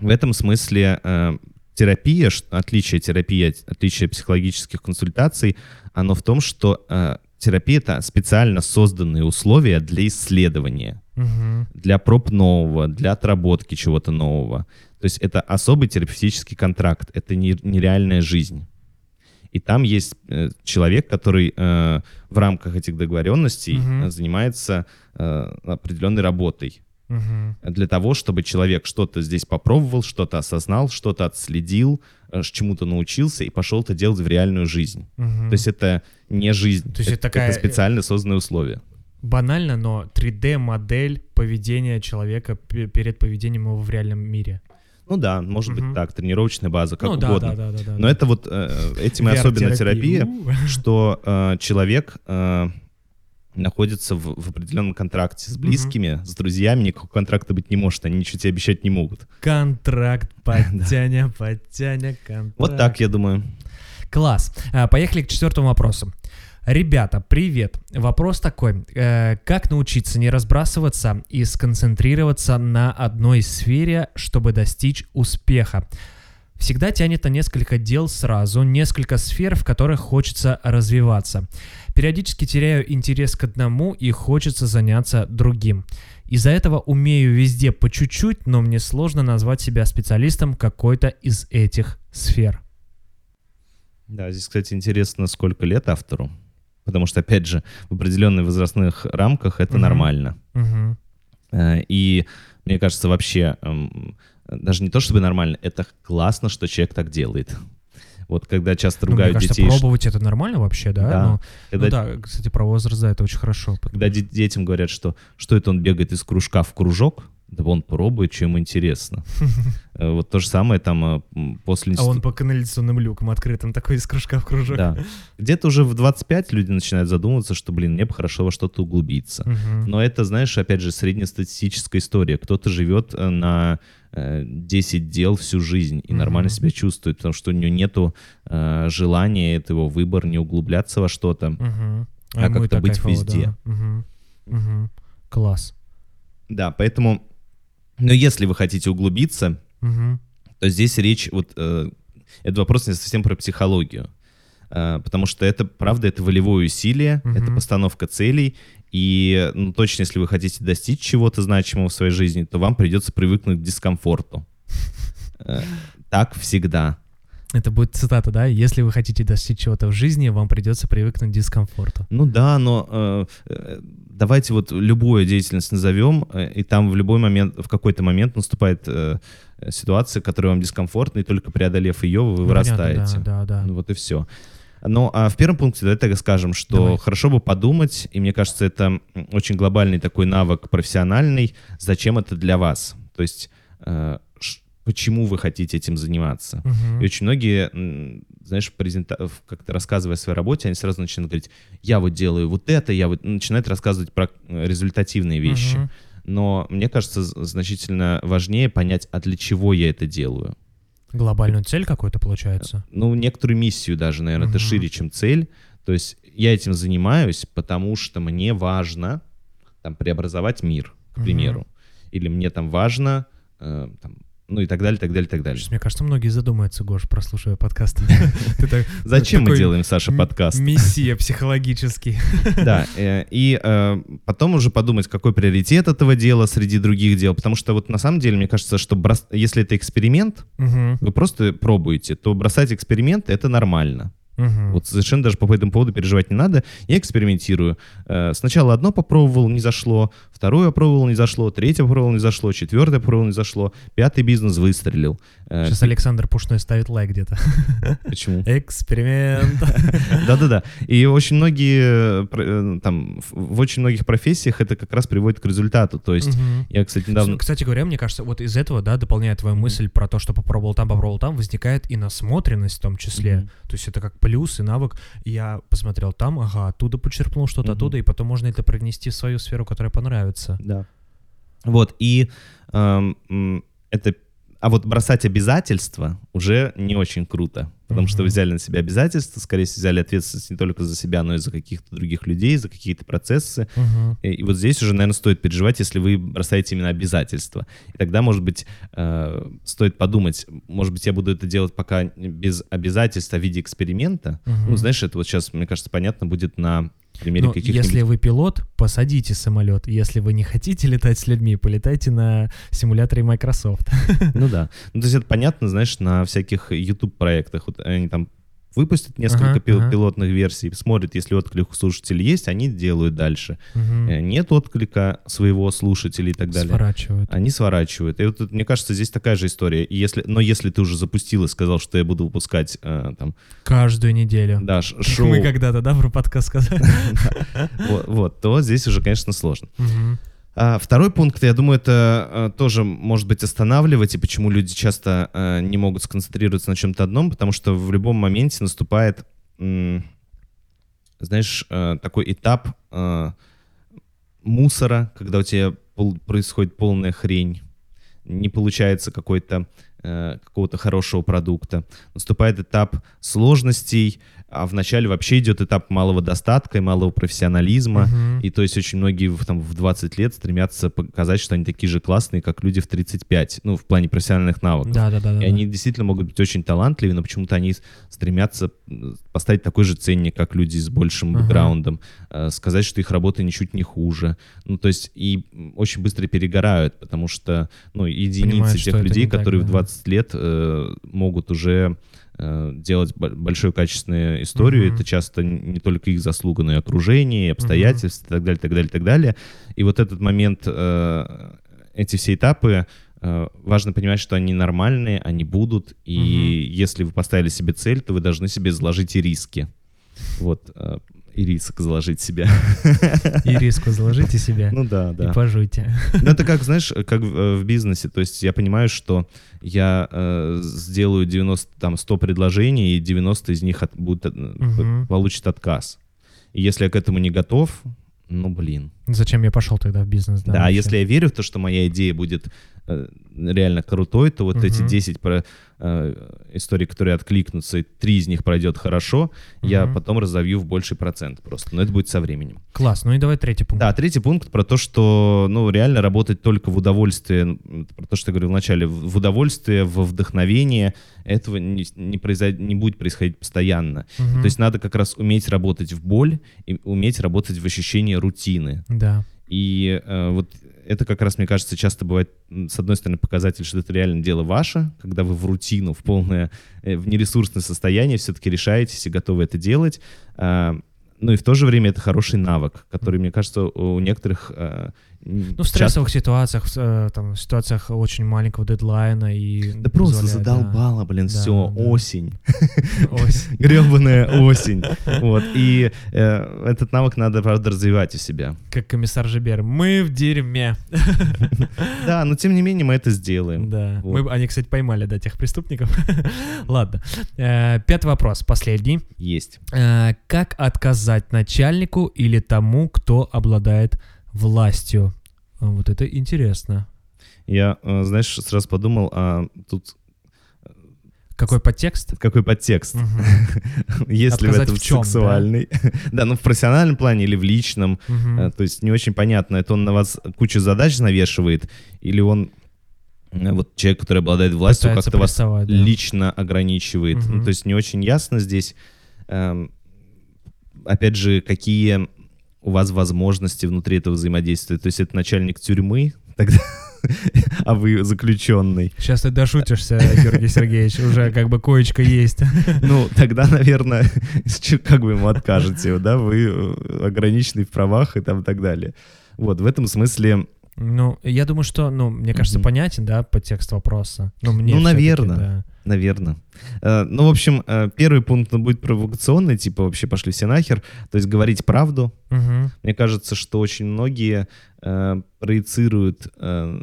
в этом смысле э, терапия, отличие терапии, от- отличие психологических консультаций, оно в том, что э, терапия — это специально созданные условия для исследования. Мгм. для проб нового, для отработки чего-то нового. То есть это особый терапевтический контракт, это не, нереальная жизнь. И там есть э, человек, который э, в рамках этих договоренностей э, занимается э, определенной работой Для того, чтобы человек что-то здесь попробовал, что-то осознал, что-то отследил, э, чему-то научился и пошел это делать в реальную жизнь. Мгм. То есть это не жизнь, То есть это это, такая, это специально созданные условия. Банально, но 3D-модель поведения человека пе- перед поведением его в реальном мире. Ну да, может Мгм. быть так, тренировочная база, как ну, да, угодно. да, да, да, да. Но это вот э, этим и особенно терапия, что э, человек э, находится в, в определенном контракте с близкими, с друзьями, никакого контракта быть не может, они ничего тебе обещать не могут. Контракт, подтяня, подтяня, контракт. Вот так, я думаю. Класс. А, Поехали к четвертому вопросу. Ребята, привет. Вопрос такой. Э, как научиться не разбрасываться и сконцентрироваться на одной сфере, чтобы достичь успеха? Всегда тянет на несколько дел сразу, несколько сфер, в которых хочется развиваться. Периодически теряю интерес к одному и хочется заняться другим. Из-за этого умею везде по чуть-чуть, но мне сложно назвать себя специалистом какой-то из этих сфер. Да, здесь, кстати, интересно, сколько лет автору. Потому что, опять же, в определенных возрастных рамках это Мгм. нормально. Э, И мне кажется, вообще, эм, даже не то чтобы нормально, это классно, что человек так делает. Вот когда часто Ну, мне ругают кажется, детей, пробовать это нормально вообще, да? Да. Ну, когда, ну да, кстати, про возраст, да, это очень хорошо. когда де- детям говорят, что что это он бегает из кружка в кружок, да он пробует, чем интересно. Э, Вот то же самое там э, после А он по канализационным люкам открытым такой из кружка в кружок. Да. Где-то уже в 25 люди начинают задумываться, что, блин, мне бы хорошо во что-то углубиться. Но это, знаешь, опять же, среднестатистическая история. Кто-то живет э, на э, 10 дел всю жизнь и нормально себя чувствует, потому что у него нету желания, это его выбор, не углубляться во что-то. А как-то быть везде. Класс. Да, поэтому... Но если вы хотите углубиться, Мгм. то здесь речь... Вот, э, этот вопрос не совсем про психологию. Э, потому что это, правда, это волевое усилие, Мгм. это постановка целей. И ну, точно, если вы хотите достичь чего-то значимого в своей жизни, то вам придется привыкнуть к дискомфорту. Э, Так всегда. Это будет цитата, да? Если вы хотите достичь чего-то в жизни, вам придется привыкнуть к дискомфорту. Ну да, но э, э, давайте вот любую деятельность назовем, э, и там в любой момент, в какой-то момент наступает э, ситуация, которая вам дискомфортна, и только преодолев ее, вы Ну, понятно, вырастаете. Да, да, да. Ну вот и все. Ну, а в первом пункте давай так скажем, что Давай. хорошо бы подумать, и мне кажется, это очень глобальный такой навык профессиональный, зачем это для вас. То есть, э, почему вы хотите этим заниматься. Мгм. И очень многие, знаешь, презента- как-то рассказывая о своей работе, они сразу начинают говорить, я вот делаю вот это, я вот... Начинают рассказывать про э, результативные вещи. Мгм. Но мне кажется, значительно важнее понять, а для чего я это делаю. Глобальную цель какую-то получается. ну, некоторую миссию даже, наверное, это Мгм. шире, чем цель. То есть я этим занимаюсь, потому что мне важно там преобразовать мир, к примеру. Или мне там важно, э, там, ну и так далее, так далее, так далее. Сейчас, мне кажется, многие задумаются, Гош, прослушивая подкаст. Зачем мы делаем, Саша, подкаст? Мессия психологический. Да, э, и э, потом уже подумать, какой приоритет этого дела среди других дел. Потому что вот на самом деле, мне кажется, что если это эксперимент, вы просто пробуете, то бросать эксперименты — это нормально. Мгм. Вот совершенно даже по этому поводу переживать не надо. Я экспериментирую. Э, Сначала одно попробовал, не зашло. Второе попробовал, не зашло. Третье попробовал, не зашло. Четвертое попробовал, не зашло. Пятый бизнес выстрелил. Э, Сейчас Александр Пушной ставит лайк где-то. Почему? Эксперимент. Да-да-да. И очень многие, э, там, в- очень многих профессиях это как раз приводит к результату. То есть я, кстати, недавно... Кстати говоря, мне кажется, вот из этого, да, дополняя твою мысль про то, что попробовал там, попробовал там, возникает и насмотренность в том числе. То есть это как плюс и навык. Я посмотрел там, ага, оттуда почерпнул что-то Мгм. оттуда, и потом можно это принести в свою сферу, которая понравится. Да. Вот, и эм, это... А вот бросать обязательства уже не очень круто, потому что вы взяли на себя обязательства, скорее всего, взяли ответственность не только за себя, но и за каких-то других людей, за какие-то процессы. Мгм. И, и вот здесь уже, наверное, стоит переживать, если вы бросаете именно обязательства. И тогда, может быть, э, стоит подумать, может быть, я буду это делать пока без обязательства в виде эксперимента. Мгм. Ну, знаешь, это вот сейчас, мне кажется, понятно будет на примере Ну, каких-нибудь... если вы пилот, посадите самолет. Если вы не хотите летать с людьми, полетайте на симуляторе Microsoft. Ну да. Ну, то есть это понятно, знаешь, на всяких YouTube-проектах. Вот они там выпустят несколько Ага, пил- ага. пилотных версий, смотрят, если отклик у слушателей есть, они делают дальше. Э, Нет отклика своего слушателя и так далее. Сворачивают. Они сворачивают. И вот мне кажется, здесь такая же история. И если, но если ты уже запустил и сказал, что я буду выпускать э, там, Каждую неделю. да, ш- шоу, Мы когда-то, да, про подкаст сказали? вот, то здесь уже, конечно, сложно. А, второй пункт, я думаю, это э, тоже может быть останавливать, и почему люди часто э, не могут сконцентрироваться на чем-то одном, потому что в любом моменте наступает, знаешь, э, такой этап мусора, когда у тебя происходит полная хрень, не получается какой-то какого-то хорошего продукта. Наступает этап сложностей, а вначале вообще идет этап малого достатка и малого профессионализма. Мгм. И то есть очень многие в, там, в 20 лет стремятся показать, что они такие же классные, как люди в 35, ну, в плане профессиональных навыков. Да, да, да. И они действительно могут быть очень талантливы, но почему-то они стремятся поставить такой же ценник, как люди с большим Ага. бэкграундом, э, сказать, что их работа ничуть не хуже. Ну, то есть и очень быстро перегорают, потому что, ну, единицы Понимают, что тех людей, так, которые в да. 20 лет э, могут уже делать бо- большую качественную историю. Мгм. Это часто не только их заслуга, но и окружение, и обстоятельства, и так далее, так далее, так далее. И вот этот момент, э, эти все этапы, э, важно понимать, что они нормальные, они будут, и Мгм. если вы поставили себе цель, то вы должны себе заложить и риски. Вот, э, и риск заложить себе. И риску заложите себя. Ну да, И да. пожуйте. Ну, это как, знаешь, как в, э, в бизнесе. То есть я понимаю, что я э, сделаю 90, там, 100 предложений, и 90 из них от- будут, Мгм. получат отказ. И если я к этому не готов, ну, блин. Зачем я пошел тогда в бизнес? Да, а вообще? если я верю в то, что моя идея будет э, реально крутой, то вот эти Мгм. 10 про, историй, которые откликнутся, и 3 из них пройдет хорошо, я Мгм. потом разовью в больший процент просто. Но это будет со временем. Класс, ну и давай третий пункт. Да, третий пункт про то, что, ну, реально работать только в удовольствие, м, про то, что я говорил вначале, в удовольствие, в вдохновение, этого не, не, произойд- не будет происходить постоянно. Мгм. То есть надо как раз уметь работать в боль и уметь работать в ощущении рутины. Да. И э, вот это как раз, мне кажется, часто бывает, с одной стороны, показатель, что это реально дело ваше, когда вы в рутину, в полное, э, в нересурсное состояние все-таки решаетесь и готовы это делать. А, ну и в то же время это хороший навык, который, мне кажется, у некоторых... Ну, в часто- стрессовых ситуациях, в, э, там, в ситуациях очень маленького дедлайна и... Да просто позволяет, да. задолбало, блин, Да, все, да. осень. Ось. Гребаная осень. Вот. И э, этот навык надо, правда, развивать у себя. Как комиссар Жибер. Мы в дерьме. Да, но тем не менее мы это сделаем. Да. Вот. Мы, они, кстати, поймали, да, тех преступников. Ладно. Э, Пятый вопрос, последний. Есть. Э, Как отказать начальнику или тому, кто обладает властью? А, Вот это интересно. Я, э, знаешь, сразу подумал, а тут Какой подтекст? какой подтекст? Мгм. Если в этом в да? сексуальный. Да, ну в профессиональном плане или в личном. Э, То есть не очень понятно, это он на вас кучу задач навешивает, или он э, вот человек, который обладает властью, Пытается как-то вас да. лично ограничивает. Мгм. Ну, то есть не очень ясно здесь, эм, опять же, какие у вас возможности внутри этого взаимодействия. То есть это начальник тюрьмы, тогда, а вы заключенный. Сейчас ты дошутишься, Георгий Сергеевич, уже как бы коечка есть. Ну, тогда, наверное, как вы ему откажете, да, вы э, ограничены в правах и там и так далее. Вот, в этом смысле, Ну, я думаю, что, ну, мне кажется, Мгм. понятен, да, подтекст вопроса. Ну, мне Ну, всё-таки, наверно. да. наверное. Э, Ну, в общем, э, первый пункт он будет провокационный, типа вообще пошли все нахер, то есть говорить правду. Мгм. Мне кажется, что очень многие э, проецируют э,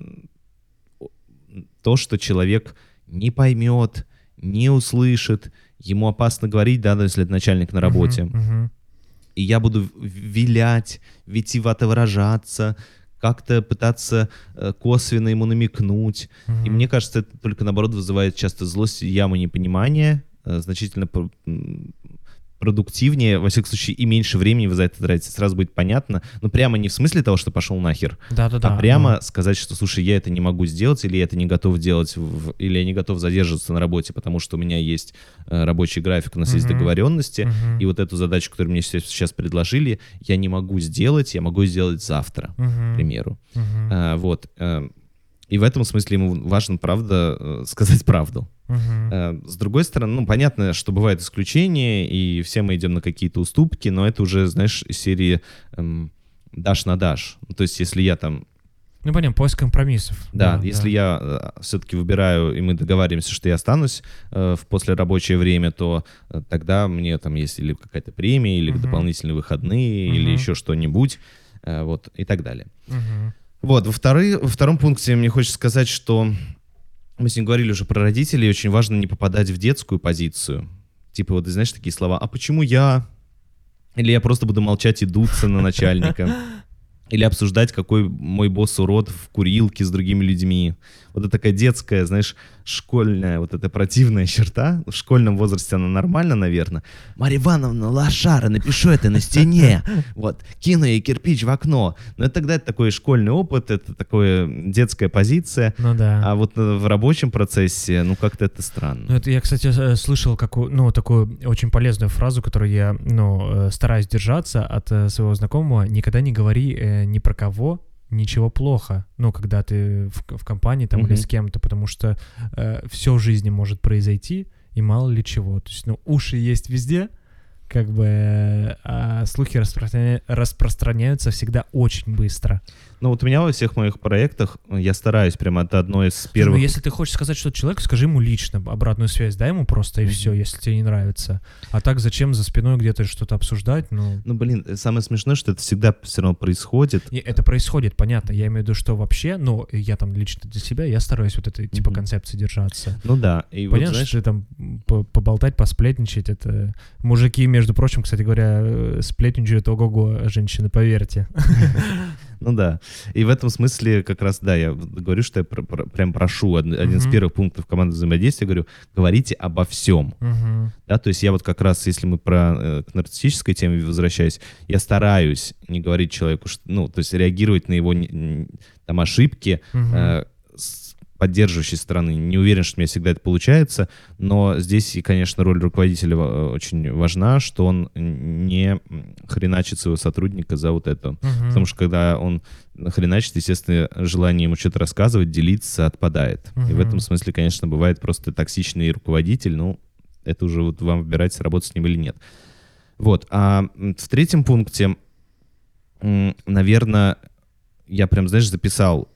то, что человек не поймет, не услышит, ему опасно говорить, да, если это начальник на работе. Мгм, мгм. и я буду вилять, витивато выражаться, как-то пытаться э, косвенно ему намекнуть. И Мгм. мне кажется, это только наоборот вызывает часто злость, яму непонимания, э, значительно продуктивнее, во всяком случае, и меньше времени вы за это тратите, сразу будет понятно. Но прямо не в смысле того, что пошел нахер, Да-да-да. а прямо ну, сказать, что, слушай, я это не могу сделать, или я это не готов делать, в- или я не готов задерживаться на работе, потому что у меня есть э, рабочий график, у нас есть Мгм. договоренности, мгм, и вот эту задачу, которую мне сейчас, сейчас предложили, я не могу сделать, я могу сделать завтра, к мгм, примеру. мгм, А, вот. э, И в этом смысле ему важно, правда, э, сказать правду. Э, С другой стороны, ну, понятно, что бывают исключения, и все мы идем на какие-то уступки, но это уже, знаешь, из серии эм, дашь на дашь. Ну, То есть, если я там, Ну, понятно, поиск компромиссов. да, если я все-таки выбираю, и мы договариваемся, что я останусь э, в послерабочее время, то э, тогда мне там есть или какая-то премия, или Мгм. дополнительные выходные, или Мгм. еще что-нибудь, э, вот, и так далее. Мгм. Вот, во, вторы- во втором пункте мне хочется сказать, что мы с ним говорили уже про родителей, очень важно не попадать в детскую позицию. Типа вот, знаешь, такие слова, а почему я? Или я просто буду молчать и дуться на начальника. Или обсуждать, какой мой босс урод в курилке с другими людьми. Вот это такая детская, знаешь, школьная, вот эта противная черта. В школьном возрасте она нормально, наверное. Марья Ивановна, лошара, напишу это на стене. Вот, кину ей кирпич в окно. Но это тогда это такой школьный опыт, это такая детская позиция. Ну да. А вот э, в рабочем процессе, ну, как-то это Ну, странно. это я, кстати, э, слышал какую, ну, такую очень полезную фразу, которую я, ну, э, стараюсь держаться от своего знакомого. Никогда не говори э, ни про кого ничего плохо, ну, когда ты в, в компании там или Мгм. с кем-то, потому что все в жизни может произойти, и мало ли чего. То есть, ну, уши есть везде, как бы, э, а слухи распространя- распространяются всегда очень быстро. Ну, вот у меня во всех моих проектах, э, я стараюсь прямо, это одно из Слушай, первых... Ну, если ты хочешь сказать что-то человеку, скажи ему лично обратную связь, дай ему просто и Мгм. все, если тебе не нравится. А так зачем за спиной где-то что-то обсуждать? Ну, Ну, блин, э, самое смешное, что это всегда все равно происходит. и это происходит, понятно. Я имею в виду, что вообще, ну, я там лично для себя, я стараюсь вот этой типа Мгм. концепции держаться. Ну да, и вот, Понятно, знаешь, что там по- поболтать, посплетничать, это... Мужики, между прочим, кстати говоря, э, сплетничают ого-го, женщины, поверьте. ну да. И в этом смысле как раз, да, я говорю, что я про- про- прям прошу, од- один из первых пунктов команды взаимодействия, говорю, говорите обо всем. Мгм. Да, то есть я вот как раз, если мы про э, к нарциссической теме возвращаюсь, я стараюсь не говорить человеку, что, ну, то есть реагировать на его там ошибки Мгм. э, поддерживающей стороны. Не уверен, что у меня всегда это получается, но здесь, и, конечно, роль руководителя э, очень важна, что он не хреначит своего сотрудника за вот это. Мгм. Потому что когда он хреначит, естественно, желание ему что-то рассказывать, делиться отпадает. И в этом смысле, конечно, бывает просто токсичный руководитель, ну, это уже вот вам выбирать, сработать с ним или нет. Вот. А в третьем пункте, наверное, я прям, знаешь, записал,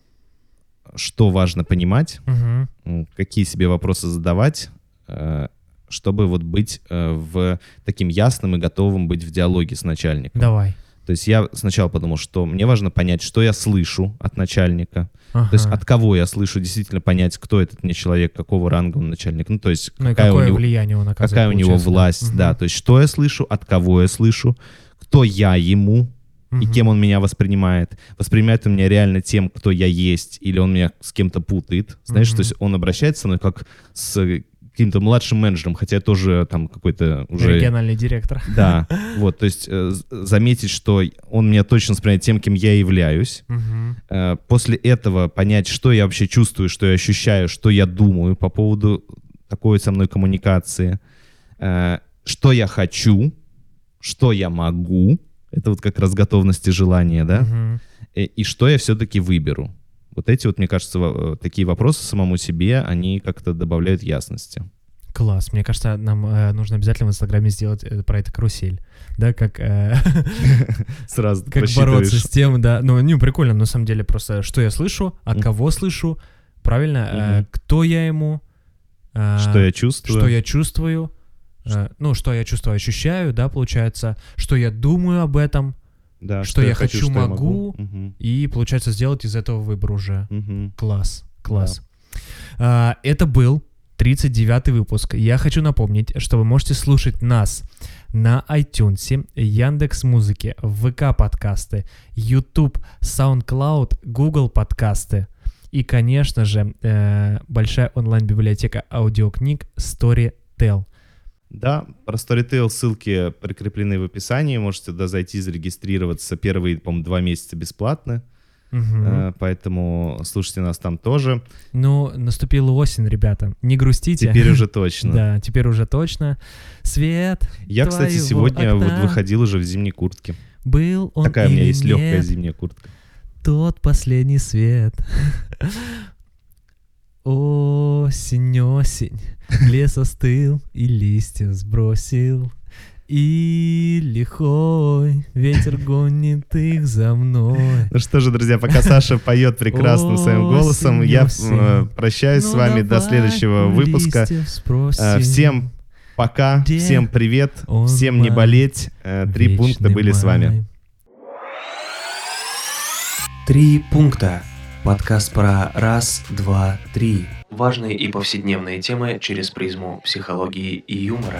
что важно понимать, м, какие себе вопросы задавать, э, чтобы вот быть э, в таким ясным и готовым быть в диалоге с начальником. Давай. То есть я сначала подумал, что мне важно понять, что я слышу от начальника. То есть Ага. от кого я слышу, действительно понять, кто этот мне человек, какого ранга он начальник. Ну, то есть Ну какая, какое у него, влияние он оказывает, какая у него власть, Мгм. да. То есть что я слышу, от кого я слышу, кто я ему и кем он меня воспринимает. Воспринимает он меня реально тем, кто я есть, или он меня с кем-то путает. Знаешь, Мгм. то есть он обращается со мной как с каким-то младшим менеджером, хотя я тоже там какой-то уже... Региональный директор. Да, вот, то есть э, заметить, что он меня точно воспринимает тем, кем я являюсь. Мгм. Э, После этого понять, что я вообще чувствую, что я ощущаю, что я думаю по поводу такой со мной коммуникации. Э, Что я хочу, что я могу. Это вот как раз готовность и желание, да? Мгм. И, и что я все-таки выберу. Вот эти вот, мне кажется, э, такие вопросы самому себе, они как-то добавляют ясности. Класс. Мне кажется, нам э, нужно обязательно в Инстаграме сделать э, про это карусель. Да, как, э, Сразу как бороться с тем, да. Ну, не, прикольно, на самом деле, просто что я слышу, от Мгм. кого слышу, правильно, э, кто я ему, э, Что я чувствую. что я чувствую, э, ну, что я чувствую, ощущаю, да, получается, что я думаю об этом, Да, что я хочу, что я могу. И, получается, сделать из этого выбор уже. Мгм. Класс, класс. А, это был 39-й выпуск. Я хочу напомнить, что вы можете слушать нас на iTunes, Яндекс Музыки, ВК подкасты, YouTube, SoundCloud, Google подкасты и, конечно же, э, большая онлайн-библиотека аудиокниг Storytel. Да, про Storytel ссылки прикреплены в описании. Можете туда зайти, зарегистрироваться. Первые, по-моему, два месяца бесплатно. Э, Поэтому слушайте нас там тоже. Ну, наступила осень, ребята. Не грустите. Теперь уже точно. Да, теперь уже точно. Свет Я, кстати, сегодня вот выходил уже в зимней куртке. был он Такая у меня есть легкая зимняя куртка. Тот последний свет. Осень, осень, лес остыл и листья сбросил. И лихой ветер гонит их за мной. Ну что же, друзья, пока Саша поет прекрасным своим голосом, я прощаюсь с Ну, вами до следующего выпуска. Э, Всем пока, всем привет, всем не болеть. Э, Три пункта были с вами. Три пункта. Подкаст про раз, два, три. Важные и повседневные темы через призму психологии и юмора.